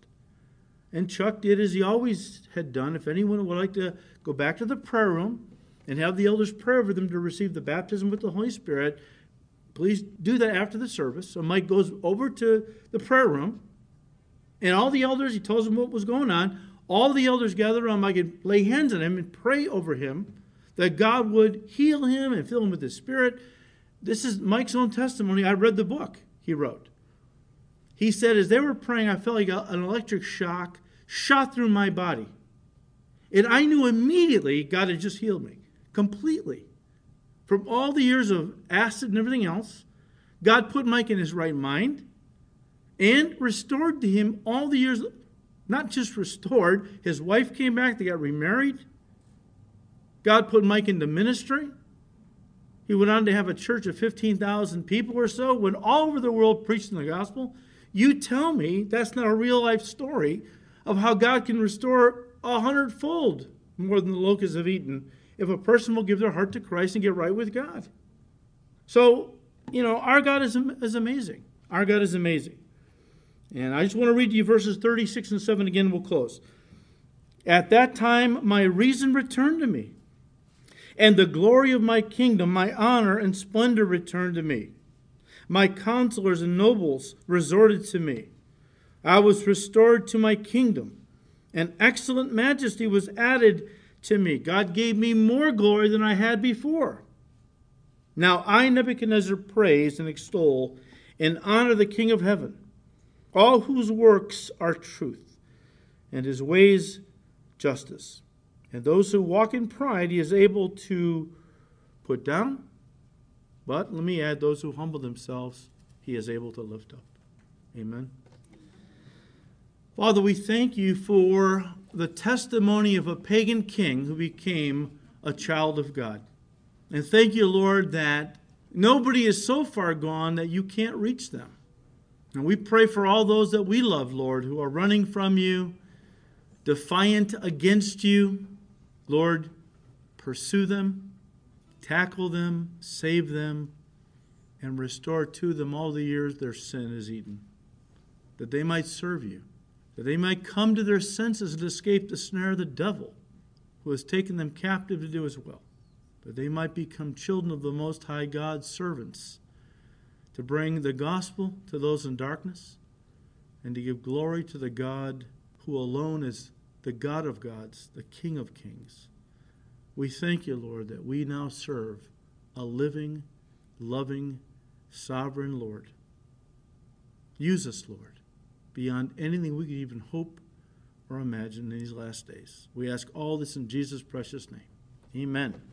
And Chuck did as he always had done. If anyone would like to go back to the prayer room and have the elders pray over them to receive the baptism with the Holy Spirit, please do that after the service. So Mike goes over to the prayer room, and all the elders, he tells them what was going on. All the elders gather around Mike and lay hands on him and pray over him that God would heal him and fill him with his spirit. This is Mike's own testimony. I read the book he wrote. He said, as they were praying, I felt like an electric shock shot through my body. And I knew immediately God had just healed me completely. From all the years of acid and everything else, God put Mike in his right mind and restored to him all the years, not just restored, his wife came back, they got remarried. God put Mike into ministry. He went on to have a church of 15,000 people or so, went all over the world preaching the gospel. You tell me that's not a real life story of how God can restore a hundredfold more than the locusts have eaten if a person will give their heart to Christ and get right with God. So, you know, our God is, is amazing. Our God is amazing. And I just want to read you verses 36 and 7 again, we'll close. At that time, my reason returned to me, and the glory of my kingdom, my honor and splendor returned to me. My counselors and nobles resorted to me. I was restored to my kingdom, and excellent majesty was added to me. God gave me more glory than I had before. Now I, Nebuchadnezzar, praise and extol and honor the King of heaven, all whose works are truth, and his ways justice. And those who walk in pride, he is able to put down. But let me add, those who humble themselves, he is able to lift up. Amen. Father, we thank you for the testimony of a pagan king who became a child of God. And thank you, Lord, that nobody is so far gone that you can't reach them. And we pray for all those that we love, Lord, who are running from you, defiant against you. Lord, pursue them, tackle them, save them, and restore to them all the years their sin is eaten, that they might serve you that they might come to their senses and escape the snare of the devil, who has taken them captive to do his will, that they might become children of the Most High God's servants, to bring the gospel to those in darkness, and to give glory to the God who alone is the God of gods, the King of kings. We thank you, Lord, that we now serve a living, loving, sovereign Lord. Use us, Lord beyond anything we could even hope or imagine in these last days. We ask all this in Jesus' precious name. Amen.